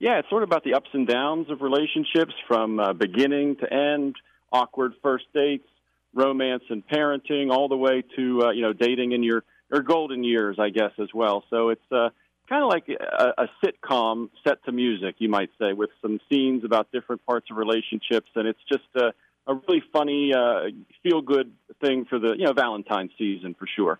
yeah, it's sort of about the ups and downs of relationships from uh, beginning to end, awkward first dates, romance and parenting, all the way to uh, you know dating in your your golden years, I guess, as well. So it's uh, kind of like a, a sitcom set to music, you might say, with some scenes about different parts of relationships, and it's just a, a really funny, uh, feel good thing for the you know Valentine's season for sure.